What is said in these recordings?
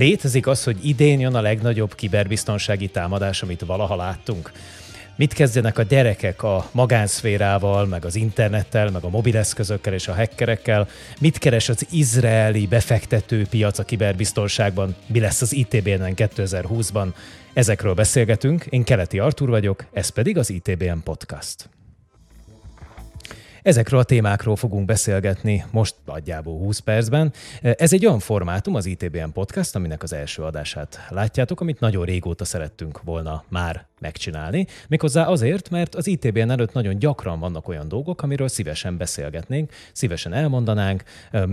Létezik az, hogy idén jön a legnagyobb kiberbiztonsági támadás, amit valaha láttunk? Mit kezdjenek a gyerekek a magánszférával, meg az internettel, meg a mobileszközökkel és a hackerekkel? Mit keres az izraeli befektető piac a kiberbiztonságban? Mi lesz az ITBN 2020-ban? Ezekről beszélgetünk. Én Keleti Artur vagyok, ez pedig az ITBN Podcast. Ezekről a témákról fogunk beszélgetni most nagyjából 20 percben. Ez egy olyan formátum, az ITBN Podcast, aminek az első adását látjátok, amit nagyon régóta szerettünk volna már megcsinálni. Méghozzá azért, mert az ITBN előtt nagyon gyakran vannak olyan dolgok, amiről szívesen beszélgetnénk, szívesen elmondanánk,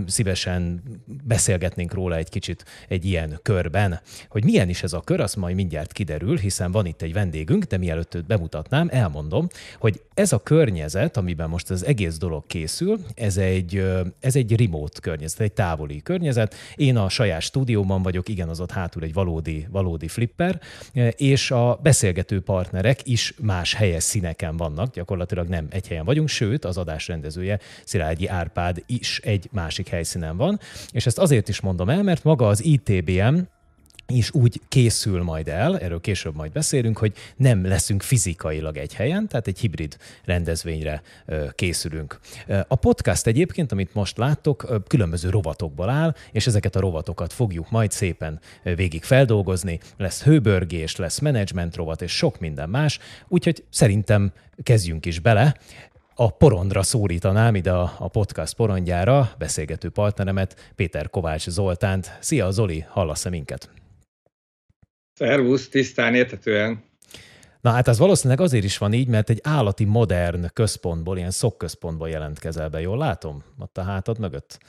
szívesen beszélgetnénk róla egy kicsit egy ilyen körben. Hogy milyen is ez a kör, az majd mindjárt kiderül, hiszen van itt egy vendégünk, de mielőtt őt bemutatnám, elmondom, hogy ez a környezet, amiben most az egész dolog készül, ez egy, ez egy remote környezet, egy távoli környezet. Én a saját stúdióban vagyok, igen, az ott hátul egy valódi, valódi flipper, és a beszélgető partnerek is más helyes színeken vannak, gyakorlatilag nem egy helyen vagyunk, sőt az adás rendezője Szilágyi Árpád is egy másik helyszínen van, és ezt azért is mondom el, mert maga az ITBM is úgy készül majd el, erről később majd beszélünk, hogy nem leszünk fizikailag egy helyen, tehát egy hibrid rendezvényre készülünk. A podcast egyébként, amit most láttok, különböző rovatokból áll, és ezeket a rovatokat fogjuk majd szépen végig feldolgozni. Lesz hőbörgés, lesz menedzsment rovat, és sok minden más, úgyhogy szerintem kezdjünk is bele a porondra szólítanám ide a, podcast porondjára beszélgető partneremet, Péter Kovács Zoltánt. Szia Zoli, hallasz-e minket? Szervusz, tisztán értetően. Na hát az valószínűleg azért is van így, mert egy állati modern központból, ilyen szokközpontból jelentkezel be, jól látom? Ott a hátad mögött.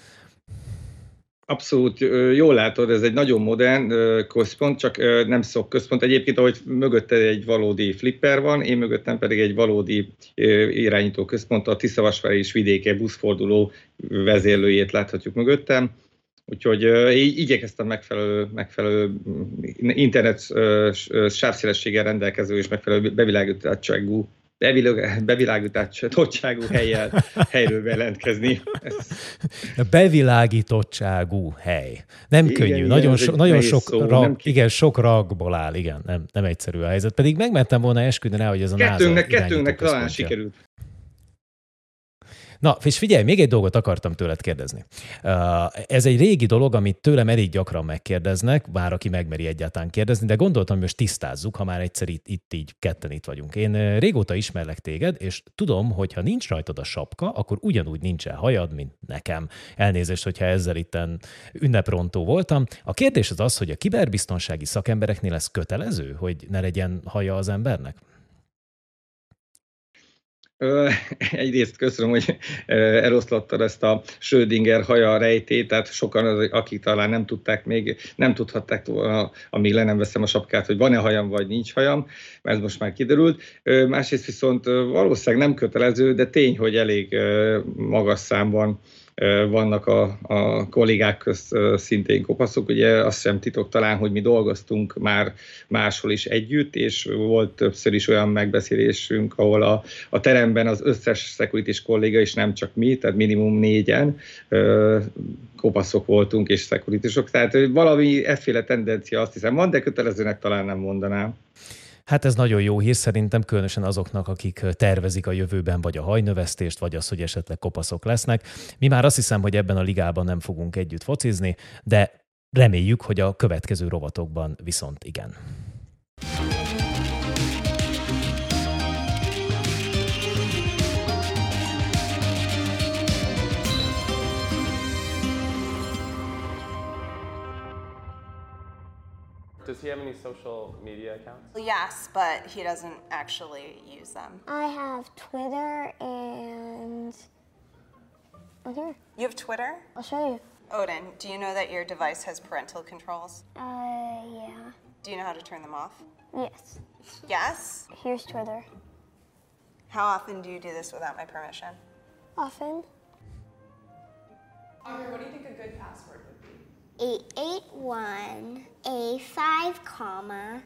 Abszolút jól látod, ez egy nagyon modern központ, csak nem szok központ. Egyébként, ahogy mögötte egy valódi flipper van, én mögöttem pedig egy valódi irányító központ, a Tiszavasvári és vidéke buszforduló vezérlőjét láthatjuk mögöttem Úgyhogy igyekeztem megfelelő, megfelelő internet sávszélességgel rendelkező és megfelelő bevilágítottságú bevilágítottságú helyel, helyről jelentkezni. Bevilágítottságú hely. Nem igen, könnyű, igen, nagyon, so, nagyon sok, szó, rag, nem igen, sok ragból áll, igen, nem, nem egyszerű a helyzet. Pedig megmertem volna esküdni rá, hogy ez a kettőnknek, kettőnknek talán sikerült. Na, és figyelj, még egy dolgot akartam tőled kérdezni. Ez egy régi dolog, amit tőlem elég gyakran megkérdeznek, bár aki megmeri egyáltalán kérdezni, de gondoltam, hogy most tisztázzuk, ha már egyszer itt, itt így ketten itt vagyunk. Én régóta ismerlek téged, és tudom, hogy ha nincs rajtad a sapka, akkor ugyanúgy nincsen hajad, mint nekem. Elnézést, hogyha ezzel itten ünneprontó voltam. A kérdés az az, hogy a kiberbiztonsági szakembereknél ez kötelező, hogy ne legyen haja az embernek? Egyrészt köszönöm, hogy eloszlattad ezt a Schrödinger haja rejtét, tehát sokan, akik talán nem tudták még, nem tudhatták volna, amíg le nem veszem a sapkát, hogy van-e hajam, vagy nincs hajam, mert ez most már kiderült. Másrészt viszont valószínűleg nem kötelező, de tény, hogy elég magas számban vannak a, a kollégák közt szintén kopaszok. Ugye azt sem titok talán, hogy mi dolgoztunk már máshol is együtt, és volt többször is olyan megbeszélésünk, ahol a, a teremben az összes security kolléga, és nem csak mi, tehát minimum négyen kopaszok voltunk és security Tehát valami efféle tendencia azt hiszem van, de kötelezőnek talán nem mondanám. Hát ez nagyon jó hír szerintem, különösen azoknak, akik tervezik a jövőben vagy a hajnövesztést, vagy az, hogy esetleg kopaszok lesznek. Mi már azt hiszem, hogy ebben a ligában nem fogunk együtt focizni, de reméljük, hogy a következő rovatokban viszont igen. Does he have any social media accounts? Yes, but he doesn't actually use them. I have Twitter and. Okay. You have Twitter? I'll show you. Odin, do you know that your device has parental controls? Uh, yeah. Do you know how to turn them off? Yes. Yes? Here's Twitter. How often do you do this without my permission? Often. what do you think a good password would be? 881 a 5 comma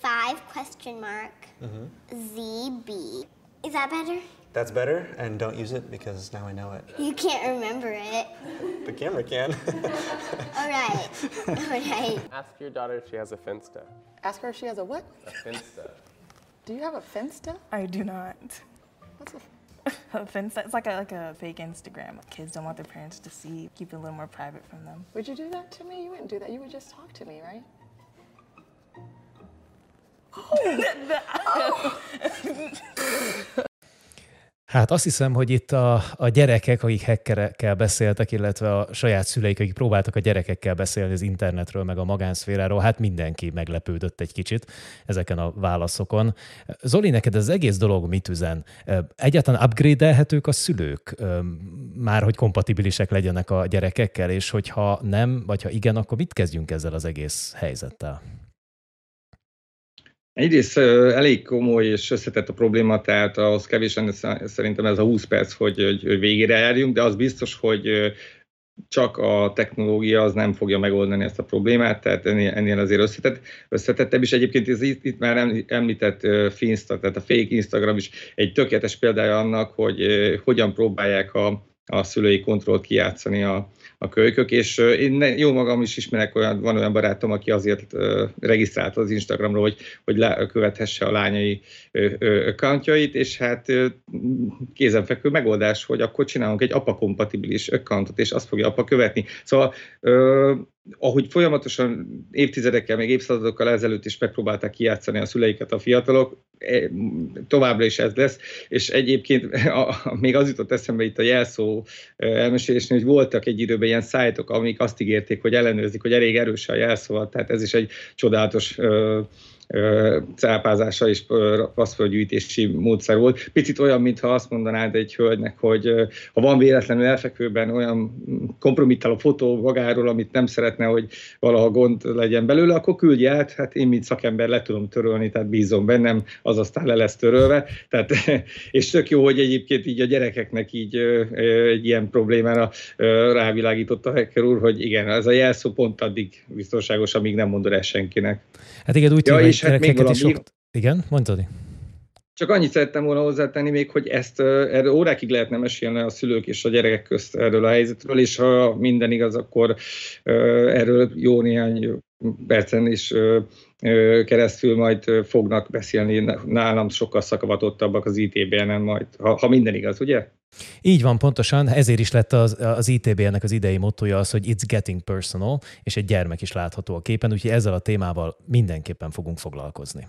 5 question mark mm-hmm. ZB. Is that better? That's better, and don't use it because now I know it. You can't remember it. The camera can. All right. All right. Ask your daughter if she has a Finsta. Ask her if she has a what? A Finsta. Do you have a Finsta? I do not. What's a A Finsta, it's like a like a fake Instagram. Kids don't want their parents to see. Keep it a little more private from them. Would you do that to me? You wouldn't do that. You would just talk to me, right? Oh, Hát azt hiszem, hogy itt a, a gyerekek, akik hackerekkel beszéltek, illetve a saját szüleik, akik próbáltak a gyerekekkel beszélni az internetről, meg a magánszféráról, hát mindenki meglepődött egy kicsit ezeken a válaszokon. Zoli, neked ez az egész dolog mit üzen? Egyáltalán upgrade-elhetők a szülők, már hogy kompatibilisek legyenek a gyerekekkel, és hogyha nem, vagy ha igen, akkor mit kezdjünk ezzel az egész helyzettel? Egyrészt elég komoly és összetett a probléma, tehát ahhoz kevésen szerintem ez a 20 perc, hogy, hogy végére járjunk, de az biztos, hogy csak a technológia az nem fogja megoldani ezt a problémát, tehát ennél, ennél azért összetett, összetettebb, és egyébként ez itt, itt már említett Finsta, tehát a fake Instagram is egy tökéletes példája annak, hogy hogyan próbálják a, a szülői kontrollt kijátszani a, a kölykök, és én ne, jó magam is ismerek olyan, van olyan barátom, aki azért regisztrált az Instagramra, hogy, hogy követhesse a lányai accountjait, és hát kézenfekvő megoldás, hogy akkor csinálunk egy apa-kompatibilis accountot, és azt fogja apa követni. Szóval ahogy folyamatosan évtizedekkel, még évszázadokkal ezelőtt is megpróbálták kijátszani a szüleiket a fiatalok, e, továbbra is ez lesz, és egyébként a, a, még az jutott eszembe itt a jelszó elmesélésnél, hogy voltak egy időben ilyen szájtok, amik azt ígérték, hogy ellenőrzik, hogy elég erős a jelszó, tehát ez is egy csodálatos cápázása és passzföldgyűjtési módszer volt. Picit olyan, mintha azt mondanád egy hölgynek, hogy ha van véletlenül elfekvőben olyan kompromittáló fotó magáról, amit nem szeretne, hogy valaha gond legyen belőle, akkor küldje át, hát én, mint szakember le tudom törölni, tehát bízom bennem, az aztán le lesz törölve. Tehát, és tök jó, hogy egyébként így a gyerekeknek így egy ilyen problémára rávilágított a hacker úr, hogy igen, ez a jelszó pont addig biztonságos, amíg nem mondod el senkinek. Hát igen, úgy ja, és hát még valami... Sok... Igen, mondtad? Csak annyit szerettem volna hozzátenni még, hogy ezt erről órákig lehetne mesélni a szülők és a gyerekek közt erről a helyzetről, és ha minden igaz, akkor erről jó néhány percen is keresztül majd fognak beszélni nálam sokkal szakavatottabbak az ITBN-en majd, ha, ha minden igaz, ugye? Így van, pontosan. Ezért is lett az, az ITB-nek az idei mottoja az, hogy it's getting personal, és egy gyermek is látható a képen, úgyhogy ezzel a témával mindenképpen fogunk foglalkozni.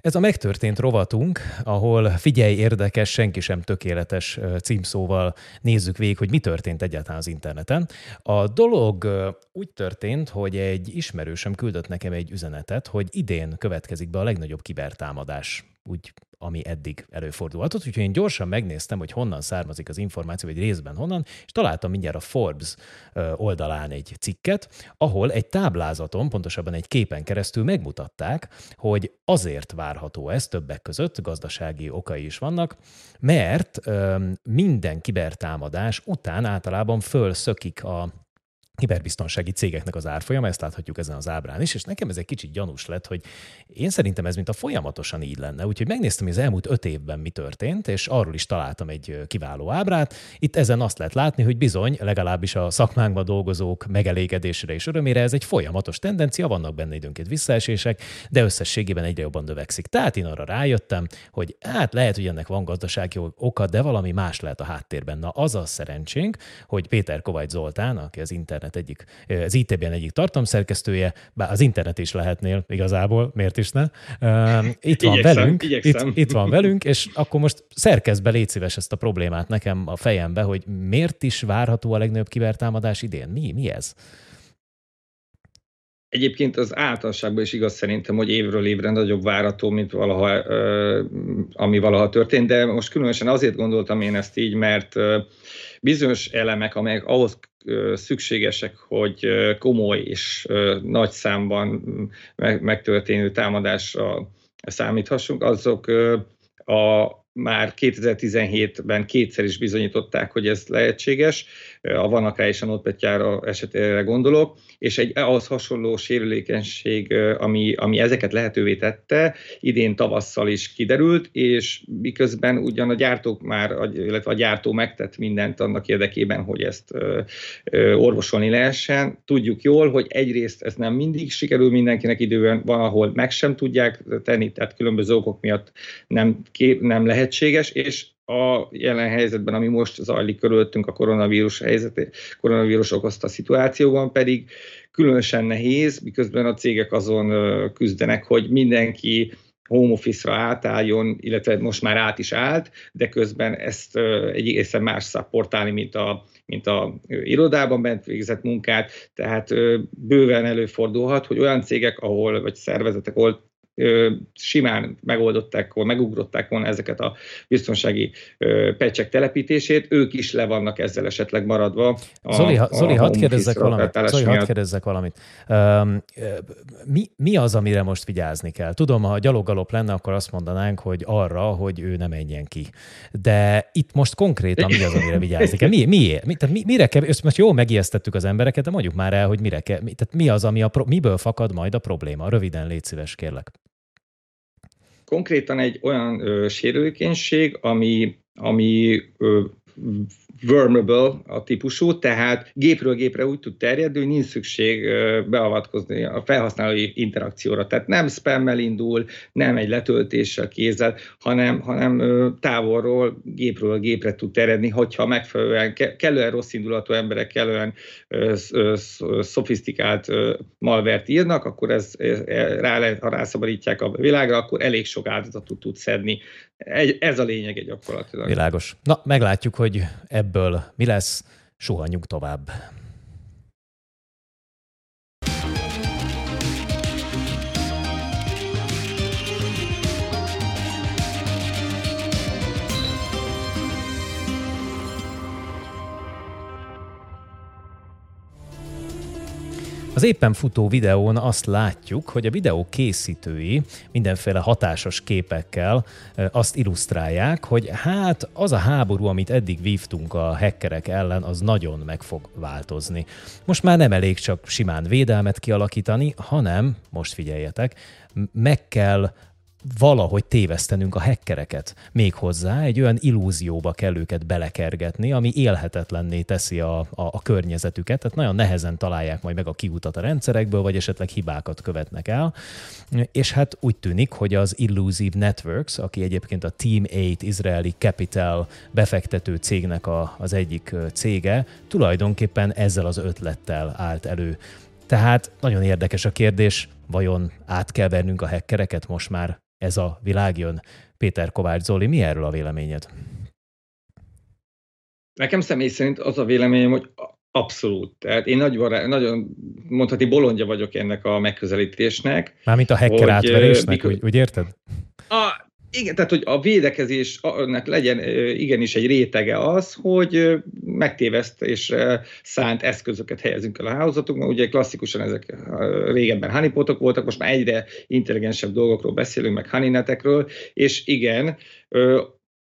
Ez a megtörtént rovatunk, ahol figyelj érdekes, senki sem tökéletes címszóval nézzük végig, hogy mi történt egyáltalán az interneten. A dolog úgy történt, hogy egy ismerősöm küldött nekem egy üzenetet, hogy idén következik be a legnagyobb kibertámadás úgy ami eddig előfordulhatott. Úgyhogy én gyorsan megnéztem, hogy honnan származik az információ, vagy részben honnan, és találtam mindjárt a Forbes oldalán egy cikket, ahol egy táblázaton, pontosabban egy képen keresztül megmutatták, hogy azért várható ez többek között, gazdasági okai is vannak, mert minden kibertámadás után általában fölszökik a hiperbiztonsági cégeknek az árfolyama, ezt láthatjuk ezen az ábrán is, és nekem ez egy kicsit gyanús lett, hogy én szerintem ez mint a folyamatosan így lenne. Úgyhogy megnéztem, hogy az elmúlt öt évben mi történt, és arról is találtam egy kiváló ábrát. Itt ezen azt lehet látni, hogy bizony, legalábbis a szakmánkban dolgozók megelégedésére és örömére ez egy folyamatos tendencia, vannak benne időnként visszaesések, de összességében egyre jobban növekszik. Tehát én arra rájöttem, hogy hát lehet, hogy ennek van gazdasági oka, de valami más lehet a háttérben. Na az a szerencsénk, hogy Péter Kovács Zoltán, aki az internet internet egyik, az ITBN egyik tartalomszerkesztője, bár az internet is lehetnél igazából, miért is ne? Itt van igyekszem, velünk, igyekszem. Itt, itt van velünk, és akkor most szerkezd be, légy szíves ezt a problémát nekem a fejembe, hogy miért is várható a legnagyobb kibertámadás idén? Mi, mi ez? Egyébként az általánosságban is igaz szerintem, hogy évről évre nagyobb várató, mint valaha, ami valaha történt, de most különösen azért gondoltam én ezt így, mert bizonyos elemek, amelyek ahhoz szükségesek, hogy komoly és nagy számban megtörténő támadásra számíthassunk, azok a már 2017-ben kétszer is bizonyították, hogy ez lehetséges, a Vanaká és a Notpetjára esetére gondolok, és egy ahhoz hasonló sérülékenység, ami, ami ezeket lehetővé tette, idén tavasszal is kiderült, és miközben ugyan a gyártók már, illetve a gyártó megtett mindent annak érdekében, hogy ezt orvosolni lehessen. Tudjuk jól, hogy egyrészt ez nem mindig sikerül mindenkinek időben, van, ahol meg sem tudják tenni, tehát különböző okok miatt nem, nem lehetséges, és a jelen helyzetben, ami most zajlik körülöttünk a koronavírus helyzet, koronavírus okozta szituációban pedig különösen nehéz, miközben a cégek azon küzdenek, hogy mindenki home office-ra átálljon, illetve most már át is állt, de közben ezt egy egészen más szapportálni, mint a, mint a irodában bent végzett munkát, tehát bőven előfordulhat, hogy olyan cégek, ahol, vagy szervezetek, ahol simán megoldották, megugrották volna ezeket a biztonsági pecsek telepítését, ők is le vannak ezzel esetleg maradva. A, Zoli, a, Zoli hadd kérdezzek valamit. Zoli, hadd kérdezzek valamit. Mi, mi az, amire most vigyázni kell? Tudom, ha gyalogalop lenne, akkor azt mondanánk, hogy arra, hogy ő nem menjen ki. De itt most konkrétan mi az, amire vigyázni kell? Mi, miért? Mi, tehát mi, mire kell, most jól megijesztettük az embereket, de mondjuk már el, hogy mire kell, mi, tehát mi az, ami a, miből fakad majd a probléma? Röviden légy szíves, kérlek konkrétan egy olyan ö, sérülékenység, ami, ami ö, vulnerable a típusú, tehát gépről gépre úgy tud terjedni, hogy nincs szükség beavatkozni a felhasználói interakcióra. Tehát nem spammel indul, nem egy letöltéssel kézzel, hanem, hanem távolról, gépről gépre tud terjedni, hogyha megfelelően kellően rossz indulatú emberek kellően szofisztikált malvert írnak, akkor ez, rá, ha rászabadítják a világra, akkor elég sok áldozatot tud szedni. Ez a lényeg gyakorlatilag. Világos. Na, meglátjuk, hogy ebből mi lesz. Suhanjunk tovább. Az éppen futó videón azt látjuk, hogy a videó készítői mindenféle hatásos képekkel azt illusztrálják, hogy hát az a háború, amit eddig vívtunk a hackerek ellen, az nagyon meg fog változni. Most már nem elég csak simán védelmet kialakítani, hanem, most figyeljetek, meg kell valahogy tévesztenünk a hekkereket. Méghozzá egy olyan illúzióba kell őket belekergetni, ami élhetetlenné teszi a, a, a környezetüket, tehát nagyon nehezen találják majd meg a kiutat a rendszerekből, vagy esetleg hibákat követnek el. És hát úgy tűnik, hogy az Illusive Networks, aki egyébként a Team 8 izraeli Capital befektető cégnek a, az egyik cége, tulajdonképpen ezzel az ötlettel állt elő. Tehát nagyon érdekes a kérdés, vajon át kell vernünk a hekkereket most már ez a világ jön. Péter Kovács Zoli, mi erről a véleményed? Nekem személy szerint az a véleményem, hogy abszolút. Tehát én nagyon, nagyon mondhatni bolondja vagyok ennek a megközelítésnek. Mármint a hacker átverésnek, mikor... úgy, úgy érted? A, igen, tehát hogy a védekezésnek legyen igenis egy rétege az, hogy megtéveszt és szánt eszközöket helyezünk el a hálózatunkban. Ugye klasszikusan ezek régebben honeypotok voltak, most már egyre intelligensebb dolgokról beszélünk, meg honeynetekről, és igen,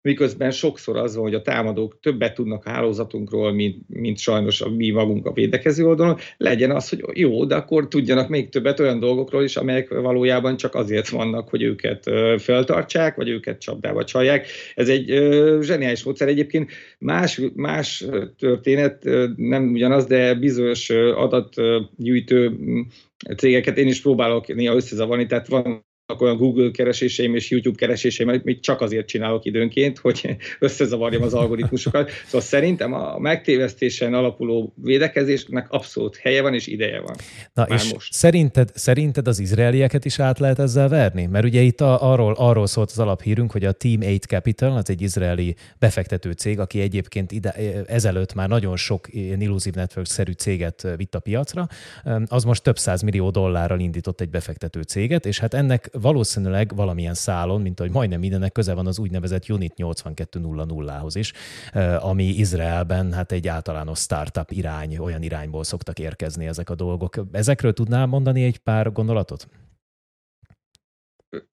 miközben sokszor az van, hogy a támadók többet tudnak a hálózatunkról, mint, mint sajnos a mi magunk a védekező oldalon, legyen az, hogy jó, de akkor tudjanak még többet olyan dolgokról is, amelyek valójában csak azért vannak, hogy őket feltartsák, vagy őket csapdába csalják. Ez egy zseniális módszer. Egyébként más, más történet, nem ugyanaz, de bizonyos adatgyűjtő cégeket én is próbálok néha összezavarni, tehát van olyan Google kereséseim és YouTube kereséseim, amit csak azért csinálok időnként, hogy összezavarjam az algoritmusokat. Szóval szerintem a megtévesztésen alapuló védekezésnek abszolút helye van és ideje van. Na Már és most. Szerinted, szerinted az izraelieket is át lehet ezzel verni? Mert ugye itt a, arról, arról szólt az alaphírünk, hogy a Team 8 Capital, az egy izraeli befektető cég, aki egyébként ide, ezelőtt már nagyon sok Illusive Network-szerű céget vitt a piacra, az most több száz millió dollárral indított egy befektető céget, és hát ennek valószínűleg valamilyen szálon, mint ahogy majdnem mindennek köze van az úgynevezett Unit 8200-hoz is, ami Izraelben hát egy általános startup irány, olyan irányból szoktak érkezni ezek a dolgok. Ezekről tudnál mondani egy pár gondolatot?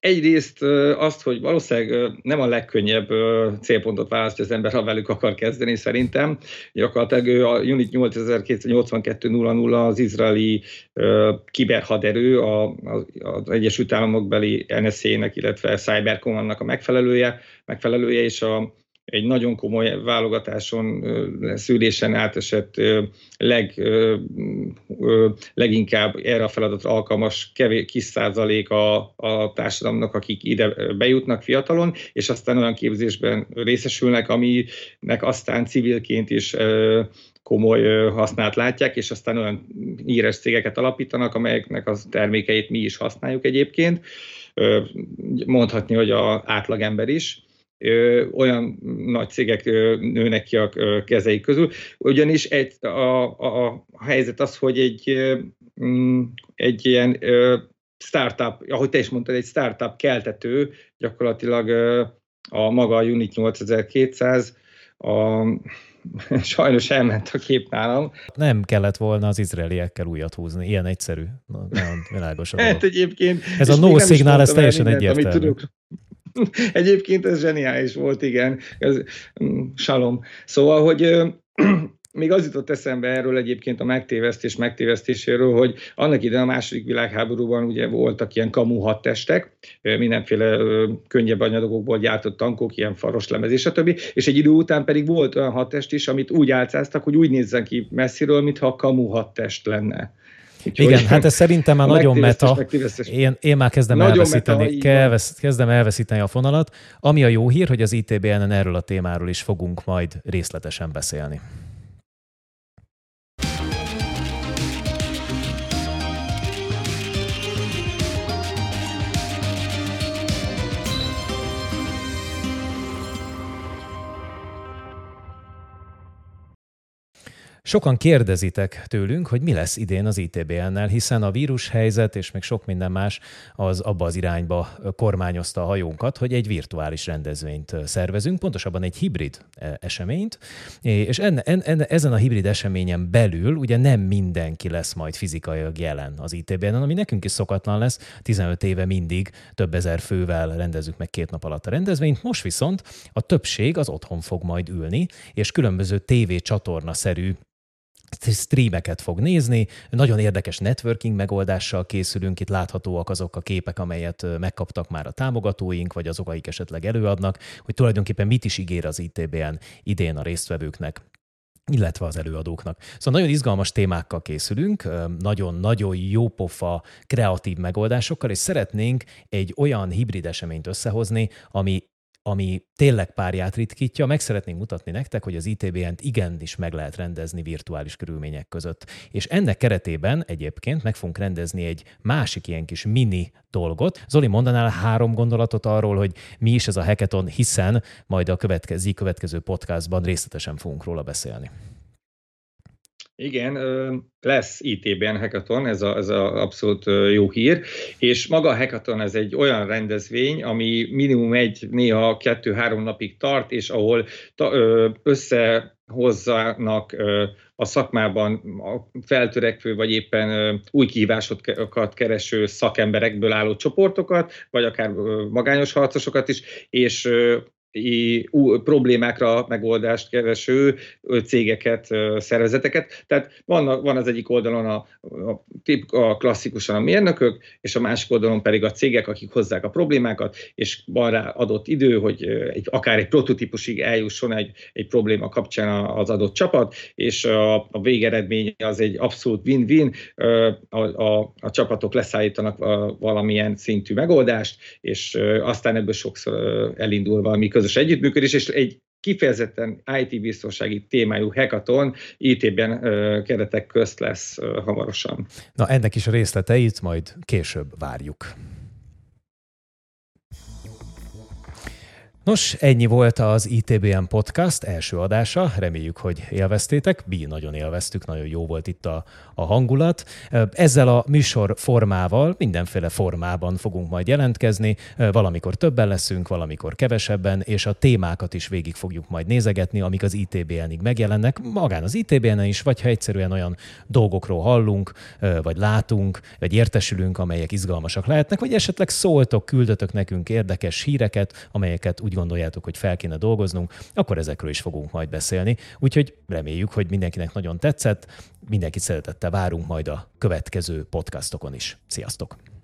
Egyrészt azt, hogy valószínűleg nem a legkönnyebb célpontot választja az ember, ha velük akar kezdeni szerintem. Gyakorlatilag a Unit 8200 az izraeli kiberhaderő, az Egyesült Államok beli NSZ-nek, illetve Cybercommandnak a megfelelője, megfelelője és a egy nagyon komoly válogatáson, szűrésen átesett leg, leginkább erre a feladatra alkalmas kevés, kis százalék a, a társadalomnak, akik ide bejutnak fiatalon, és aztán olyan képzésben részesülnek, aminek aztán civilként is komoly hasznát látják, és aztán olyan híres cégeket alapítanak, amelyeknek az termékeit mi is használjuk egyébként. Mondhatni, hogy a átlagember is olyan nagy cégek nőnek ki a kezeik közül, ugyanis egy, a, a, a helyzet az, hogy egy, mm, egy ilyen startup, ahogy te is mondtad, egy startup keltető, gyakorlatilag a maga a Unit 8200, a, sajnos elment a kép nálam. Nem kellett volna az izraeliekkel újat húzni, ilyen egyszerű, nagyon világos a Hát egyébként, Ez a no szignál, ez teljesen egyértelmű. Egyébként ez zseniális volt, igen. Ez, mm, salom. Szóval, hogy még az jutott eszembe erről egyébként a megtévesztés megtévesztéséről, hogy annak idején a második világháborúban ugye voltak ilyen kamu hadtestek, mindenféle könnyebb anyagokból gyártott tankok, ilyen faros lemez és a többi, és egy idő után pedig volt olyan hadtest is, amit úgy álcáztak, hogy úgy nézzen ki messziről, mintha a kamu hadtest lenne. Úgyhogy Igen, hát ez szerintem már nagyon meta. Én, én már kezdem nagyon elveszíteni, meta, kezdem elveszíteni a fonalat. Ami a jó hír, hogy az ITBN-en erről a témáról is fogunk majd részletesen beszélni. Sokan kérdezitek tőlünk, hogy mi lesz idén az ITBN-nel, hiszen a vírushelyzet és még sok minden más az abba az irányba kormányozta a hajónkat, hogy egy virtuális rendezvényt szervezünk, pontosabban egy hibrid eseményt, és enne, enne, ezen a hibrid eseményen belül ugye nem mindenki lesz majd fizikailag jelen az ITBN-en, ami nekünk is szokatlan lesz, 15 éve mindig több ezer fővel rendezzük meg két nap alatt a rendezvényt, most viszont a többség az otthon fog majd ülni, és különböző TV csatorna-szerű streameket fog nézni. Nagyon érdekes networking megoldással készülünk, itt láthatóak azok a képek, amelyet megkaptak már a támogatóink, vagy azok, akik esetleg előadnak, hogy tulajdonképpen mit is ígér az ITBN idén a résztvevőknek illetve az előadóknak. Szóval nagyon izgalmas témákkal készülünk, nagyon-nagyon jópofa, kreatív megoldásokkal, és szeretnénk egy olyan hibrid eseményt összehozni, ami ami tényleg párját ritkítja, meg szeretnénk mutatni nektek, hogy az ITBN-t igenis meg lehet rendezni virtuális körülmények között. És ennek keretében egyébként meg fogunk rendezni egy másik ilyen kis mini dolgot. Zoli, mondanál három gondolatot arról, hogy mi is ez a hackathon, hiszen majd a következő, következő podcastban részletesen fogunk róla beszélni. Igen, lesz ITBN hackathon, ez a, ez a abszolút jó hír, és maga a hackathon ez egy olyan rendezvény, ami minimum egy, néha kettő-három napig tart, és ahol összehozzanak a szakmában feltörekvő, vagy éppen új kihívásokat kereső szakemberekből álló csoportokat, vagy akár magányos harcosokat is, és problémákra megoldást kereső cégeket, szervezeteket. Tehát van, van az egyik oldalon a, a, a klasszikusan a mérnökök, és a másik oldalon pedig a cégek, akik hozzák a problémákat, és van rá adott idő, hogy egy, akár egy prototípusig eljusson egy, egy probléma kapcsán az adott csapat, és a, a végeredmény az egy abszolút win-win, a, a, a csapatok leszállítanak valamilyen szintű megoldást, és aztán ebből sokszor elindul valami közös közös együttműködés, és egy kifejezetten IT-biztonsági témájú hackathon IT-ben keretek közt lesz hamarosan. Na ennek is a részleteit majd később várjuk. Nos, ennyi volt az ITBM Podcast első adása. Reméljük, hogy élveztétek. Mi nagyon élveztük, nagyon jó volt itt a, a hangulat. Ezzel a műsor formával, mindenféle formában fogunk majd jelentkezni. Valamikor többen leszünk, valamikor kevesebben, és a témákat is végig fogjuk majd nézegetni, amik az ITBN-ig megjelennek. Magán az ITBN-en is, vagy ha egyszerűen olyan dolgokról hallunk, vagy látunk, vagy értesülünk, amelyek izgalmasak lehetnek, vagy esetleg szóltok, küldötök nekünk érdekes híreket, amelyeket úgy gondoljátok, hogy fel kéne dolgoznunk, akkor ezekről is fogunk majd beszélni. Úgyhogy reméljük, hogy mindenkinek nagyon tetszett, mindenkit szeretettel várunk majd a következő podcastokon is. Sziasztok!